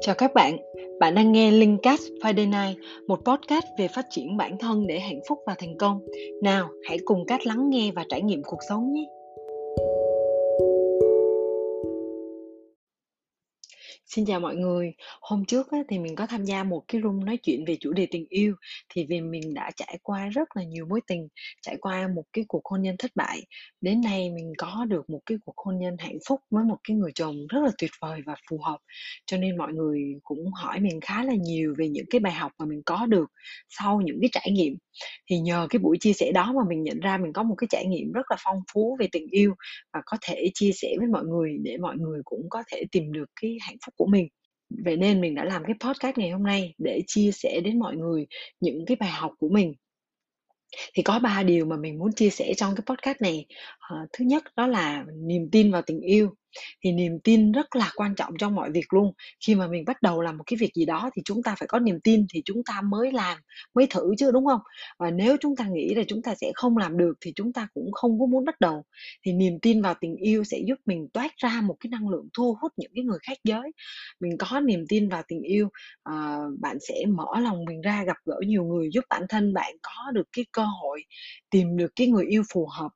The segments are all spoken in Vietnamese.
Chào các bạn, bạn đang nghe Linkcast Friday Night, một podcast về phát triển bản thân để hạnh phúc và thành công. Nào, hãy cùng Cát lắng nghe và trải nghiệm cuộc sống nhé. Xin chào mọi người. Hôm trước á, thì mình có tham gia một cái room nói chuyện về chủ đề tình yêu thì vì mình đã trải qua rất là nhiều mối tình, trải qua một cái cuộc hôn nhân thất bại. Đến nay mình có được một cái cuộc hôn nhân hạnh phúc với một cái người chồng rất là tuyệt vời và phù hợp. Cho nên mọi người cũng hỏi mình khá là nhiều về những cái bài học mà mình có được sau những cái trải nghiệm. Thì nhờ cái buổi chia sẻ đó mà mình nhận ra mình có một cái trải nghiệm rất là phong phú về tình yêu và có thể chia sẻ với mọi người để mọi người cũng có thể tìm được cái hạnh phúc của mình. Vậy nên mình đã làm cái podcast ngày hôm nay để chia sẻ đến mọi người những cái bài học của mình. Thì có ba điều mà mình muốn chia sẻ trong cái podcast này. à, thứ nhất đó là niềm tin vào tình yêu thì niềm tin rất là quan trọng trong mọi việc luôn. Khi mà mình bắt đầu làm một cái việc gì đó thì chúng ta phải có niềm tin thì chúng ta mới làm mới thử chứ đúng không? Và nếu chúng ta nghĩ là chúng ta sẽ không làm được thì chúng ta cũng không có muốn bắt đầu. Thì niềm tin vào tình yêu sẽ giúp mình toát ra một cái năng lượng thu hút những cái người khác giới. Mình có niềm tin vào tình yêu à, bạn sẽ mở lòng mình ra gặp gỡ nhiều người giúp bản thân bạn có được cái cơ hội tìm được cái người yêu phù hợp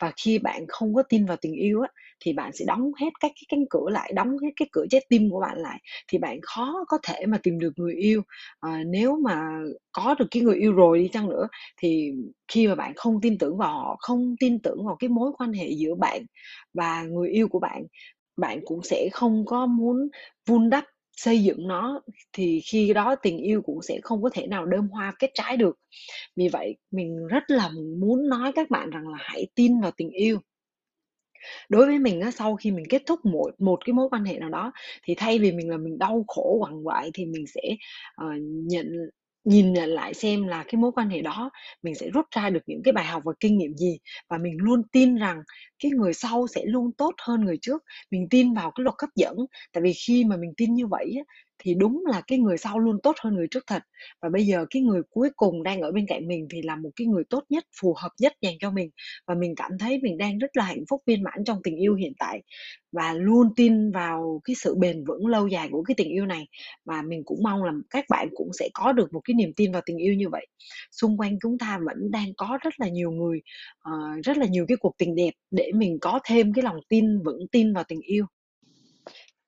và khi bạn không có tin vào tình yêu á thì bạn sẽ đóng hết các cái cánh cửa lại đóng hết cái cửa trái tim của bạn lại thì bạn khó có thể mà tìm được người yêu. À, nếu mà có được cái người yêu rồi đi chăng nữa thì khi mà bạn không tin tưởng vào họ không tin tưởng vào cái mối quan hệ giữa bạn và người yêu của bạn bạn cũng sẽ không có muốn vun đắp xây dựng nó thì khi đó tình yêu cũng sẽ không có thể nào đơm hoa kết trái được. Vì vậy mình rất là muốn nói các bạn rằng là hãy tin vào tình yêu. Đối với mình á sau khi mình kết thúc một một cái mối quan hệ nào đó thì thay vì mình là mình đau khổ quằn quại thì mình sẽ uh, nhận nhìn nhận lại xem là cái mối quan hệ đó, mình sẽ rút ra được những cái bài học và kinh nghiệm gì và mình luôn tin rằng cái người sau sẽ luôn tốt hơn người trước. Mình tin vào cái luật hấp dẫn, tại vì khi mà mình tin như vậy thì đúng là cái người sau luôn tốt hơn người trước thật. Và bây giờ cái người cuối cùng đang ở bên cạnh mình thì là một cái người tốt nhất phù hợp nhất dành cho mình. Và mình cảm thấy mình đang rất là hạnh phúc viên mãn trong tình yêu hiện tại. Và luôn tin vào cái sự bền vững lâu dài của cái tình yêu này. Và mình cũng mong là các bạn cũng sẽ có được một cái niềm tin vào tình yêu như vậy. Xung quanh chúng ta vẫn đang có rất là nhiều người uh, rất là nhiều cái cuộc tình đẹp để mình có thêm cái lòng tin vững tin vào tình yêu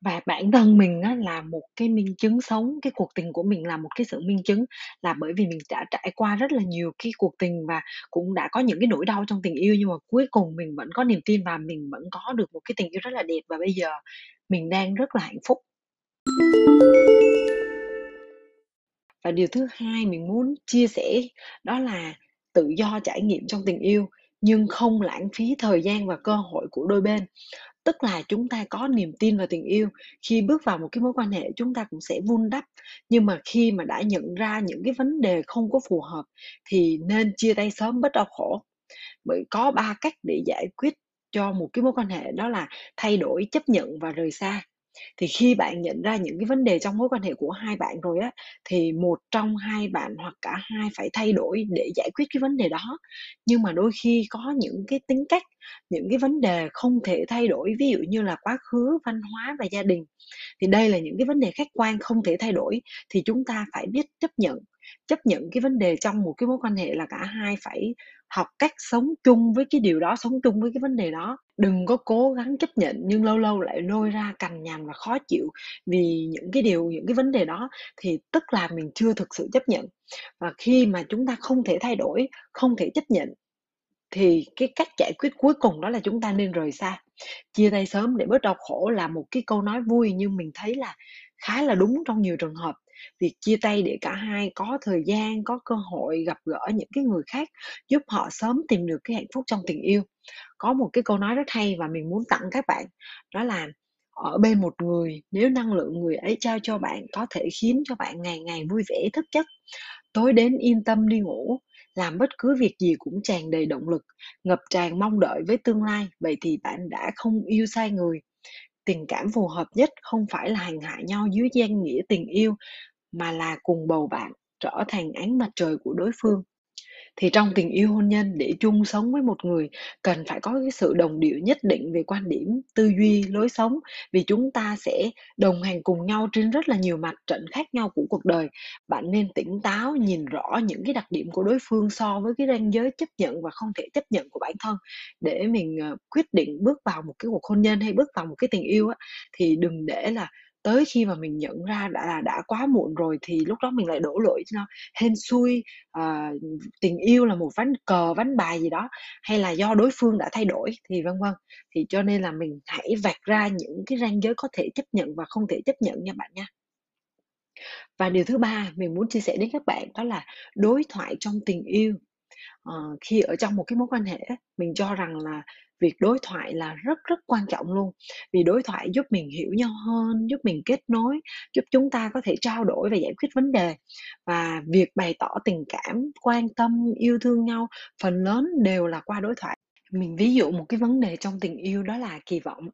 và bản thân mình á là một cái minh chứng sống, cái cuộc tình của mình là một cái sự minh chứng là bởi vì mình đã trải qua rất là nhiều cái cuộc tình và cũng đã có những cái nỗi đau trong tình yêu nhưng mà cuối cùng mình vẫn có niềm tin và mình vẫn có được một cái tình yêu rất là đẹp và bây giờ mình đang rất là hạnh phúc. Và điều thứ hai mình muốn chia sẻ đó là tự do trải nghiệm trong tình yêu nhưng không lãng phí thời gian và cơ hội của đôi bên tức là chúng ta có niềm tin và tình yêu. Khi bước vào một cái mối quan hệ, chúng ta cũng sẽ vun đắp. Nhưng mà khi mà đã nhận ra những cái vấn đề không có phù hợp, thì nên chia tay sớm bớt đau khổ. Bởi có ba cách để giải quyết cho một cái mối quan hệ, đó là thay đổi chấp nhận và rời xa thì khi bạn nhận ra những cái vấn đề trong mối quan hệ của hai bạn rồi á, thì một trong hai bạn hoặc cả hai phải thay đổi để giải quyết cái vấn đề đó. Nhưng mà đôi khi có những cái tính cách, những cái vấn đề không thể thay đổi, ví dụ như là quá khứ, văn hóa và gia đình, thì đây là những cái vấn đề khách quan không thể thay đổi, thì chúng ta phải biết chấp nhận chấp nhận cái vấn đề trong một cái mối quan hệ là cả hai phải học cách sống chung với cái điều đó, sống chung với cái vấn đề đó. Đừng có cố gắng chấp nhận nhưng lâu lâu lại lôi ra cằn nhằn và khó chịu vì những cái điều, những cái vấn đề đó thì tức là mình chưa thực sự chấp nhận. Và khi mà chúng ta không thể thay đổi, không thể chấp nhận thì cái cách giải quyết cuối cùng đó là chúng ta nên rời xa. Chia tay sớm để bớt đau khổ là một cái câu nói vui nhưng mình thấy là khá là đúng trong nhiều trường hợp việc chia tay để cả hai có thời gian, có cơ hội gặp gỡ những cái người khác, giúp họ sớm tìm được cái hạnh phúc trong tình yêu. Có một cái câu nói rất hay và mình muốn tặng các bạn, đó là ở bên một người, nếu năng lượng người ấy trao cho bạn, có thể khiến cho bạn ngày ngày vui vẻ, thức giấc. Tối đến yên tâm đi ngủ, làm bất cứ việc gì cũng tràn đầy động lực, ngập tràn mong đợi với tương lai, vậy thì bạn đã không yêu sai người. Tình cảm phù hợp nhất không phải là hành hạ nhau dưới danh nghĩa tình yêu mà là cùng bầu bạn trở thành ánh mặt trời của đối phương Thì trong tình yêu hôn nhân để chung sống với một người cần phải có cái sự đồng điệu nhất định về quan điểm, tư duy, lối sống vì chúng ta sẽ đồng hành cùng nhau trên rất là nhiều mặt trận khác nhau của cuộc đời. Bạn nên tỉnh táo, nhìn rõ những cái đặc điểm của đối phương so với cái ranh giới chấp nhận và không thể chấp nhận của bản thân để mình, ờ, quyết định bước vào một cái cuộc hôn nhân hay bước vào một cái tình yêu á, thì đừng để là tới khi mà mình nhận ra đã là đã quá muộn rồi thì lúc đó mình lại đổ lỗi cho nó hên xui, à, tình yêu là một ván cờ, ván bài gì đó, hay là do đối phương đã thay đổi thì vân vân. Thì cho nên là mình hãy vạch ra những cái ranh giới có thể chấp nhận và không thể chấp nhận nha bạn nha. Và điều thứ ba mình muốn chia sẻ đến các bạn đó là đối thoại trong tình yêu. à, khi ở trong một cái mối quan hệ mình cho rằng là việc đối thoại là rất rất quan trọng luôn. Vì đối thoại giúp mình hiểu nhau hơn, giúp mình kết nối, giúp chúng ta có thể trao đổi và giải quyết vấn đề. Và việc bày tỏ tình cảm, quan tâm, yêu thương nhau phần lớn đều là qua đối thoại. Mình ví dụ một cái vấn đề trong tình yêu đó là kỳ vọng.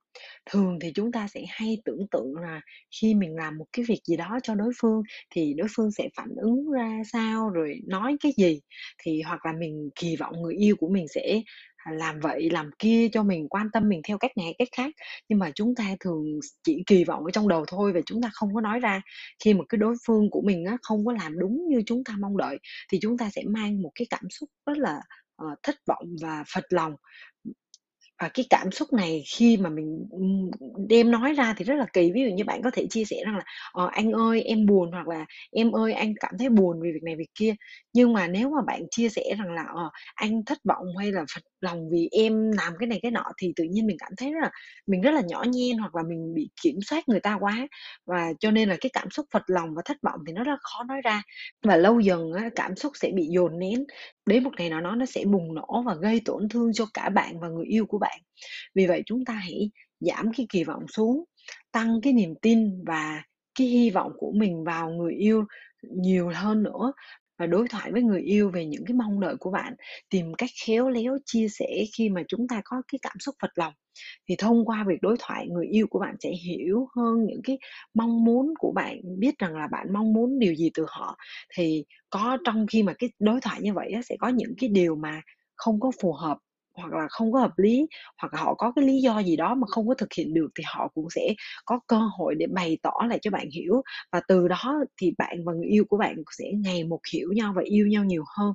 Thường thì chúng ta sẽ hay tưởng tượng là khi mình làm một cái việc gì đó cho đối phương thì đối phương sẽ phản ứng ra sao, rồi nói cái gì. Thì hoặc là mình kỳ vọng người yêu của mình sẽ, À, làm vậy làm kia cho mình, quan tâm mình theo cách này cách khác. Nhưng mà chúng ta thường chỉ kỳ vọng ở trong đầu thôi và chúng ta không có nói ra. Khi mà cái đối phương của mình á, không có làm đúng như chúng ta mong đợi thì chúng ta sẽ mang một cái cảm xúc rất là uh, thất vọng và phật lòng. Và cái cảm xúc này khi mà mình, đem nói ra thì rất là kỳ. Ví dụ như bạn có thể chia sẻ rằng là "Ờ, anh ơi em buồn" hoặc là "Em ơi anh cảm thấy buồn vì việc này việc kia." Nhưng mà nếu mà bạn chia sẻ rằng là "Ờ, anh thất vọng hay là phật lòng vì em làm cái này cái nọ" thì tự nhiên mình cảm thấy rất là mình rất là nhỏ nhen hoặc là mình bị kiểm soát người ta quá. Và cho nên là cái cảm xúc phật lòng và thất vọng thì nó rất khó nói ra. Và lâu dần á, cảm xúc sẽ bị dồn nén, đến một ngày nào đó nó sẽ bùng nổ và gây tổn thương cho cả bạn và người yêu của bạn. Vì vậy chúng ta hãy giảm cái kỳ vọng xuống, tăng cái niềm tin và cái hy vọng của mình vào người yêu nhiều hơn nữa và đối thoại với người yêu về những cái mong đợi của bạn, tìm cách khéo léo chia sẻ khi mà chúng ta có cái cảm xúc phật lòng. Thì thông qua việc đối thoại, người yêu của bạn sẽ hiểu hơn những cái mong muốn của bạn, biết rằng là bạn mong muốn điều gì từ họ. Thì có trong khi mà cái đối thoại như vậy á, sẽ có những cái điều mà không có phù hợp hoặc là không có hợp lý, hoặc là họ có cái lý do gì đó mà không có thực hiện được thì họ cũng sẽ có cơ hội để bày tỏ lại cho bạn hiểu. Và từ đó thì bạn và người yêu của bạn sẽ ngày một hiểu nhau và yêu nhau nhiều hơn.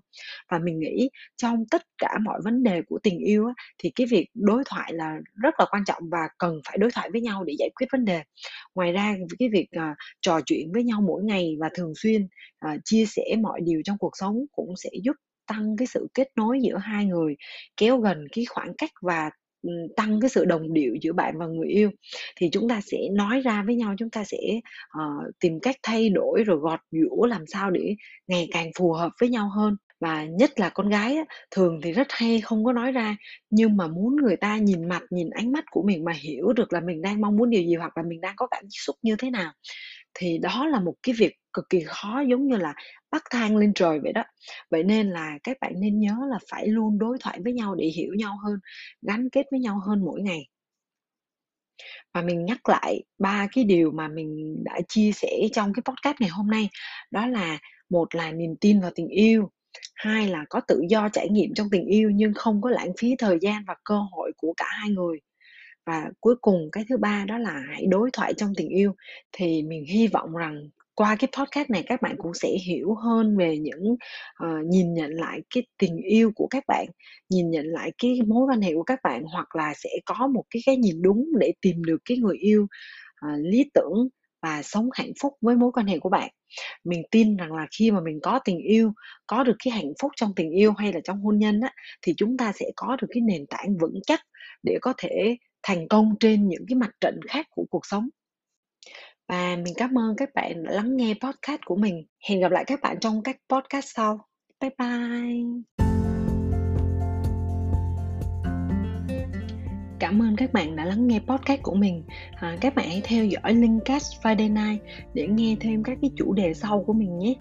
Và mình nghĩ trong tất cả mọi vấn đề của tình yêu á, thì cái việc đối thoại là rất là quan trọng và cần phải đối thoại với nhau để giải quyết vấn đề. Ngoài ra cái việc, ờ, trò chuyện với nhau mỗi ngày và thường xuyên, ờ, chia sẻ mọi điều trong cuộc sống cũng sẽ giúp tăng cái sự kết nối giữa hai người, kéo gần cái khoảng cách và, ừ, tăng cái sự đồng điệu giữa bạn và người yêu. Thì chúng ta sẽ nói ra với nhau, chúng ta sẽ, uh, tìm cách thay đổi rồi gọt giũa làm sao để ngày càng phù hợp với nhau hơn. Và nhất là con gái á, thường thì rất hay không có nói ra, nhưng mà muốn người ta nhìn mặt, nhìn ánh mắt của mình mà hiểu được là mình đang mong muốn điều gì hoặc là mình đang có cảm xúc như thế nào, thì đó là một cái việc cực kỳ khó, giống như là bắt thang lên trời vậy đó. Vậy nên là các bạn nên nhớ là phải luôn đối thoại với nhau để hiểu nhau hơn, gắn kết với nhau hơn mỗi ngày. Và mình nhắc lại ba cái điều mà mình đã chia sẻ trong cái podcast ngày hôm nay, đó là một là niềm tin vào tình yêu, hai là có tự do trải nghiệm trong tình yêu nhưng không có lãng phí thời gian và cơ hội của cả hai người. Và cuối cùng cái thứ ba đó là hãy đối thoại trong tình yêu. Thì mình hy vọng rằng qua cái podcast này các bạn cũng sẽ hiểu hơn về những uh, nhìn nhận lại cái tình yêu của các bạn, nhìn nhận lại cái mối quan hệ của các bạn, hoặc là sẽ có một cái cái nhìn đúng để tìm được cái người yêu, uh, lý tưởng và sống hạnh phúc với mối quan hệ của bạn. Mình tin rằng là khi mà mình có tình yêu, có được cái hạnh phúc trong tình yêu hay là trong hôn nhân á, thì chúng ta sẽ có được cái nền tảng vững chắc để có thể thành công trên những cái mặt trận khác của cuộc sống. Và mình cảm ơn các bạn đã lắng nghe podcast của mình. Hẹn gặp lại các bạn trong các podcast sau. Bye bye. Cảm ơn các bạn đã lắng nghe podcast của mình. À, các bạn hãy theo dõi Linkcast Friday Night để nghe thêm các cái chủ đề sau của mình nhé.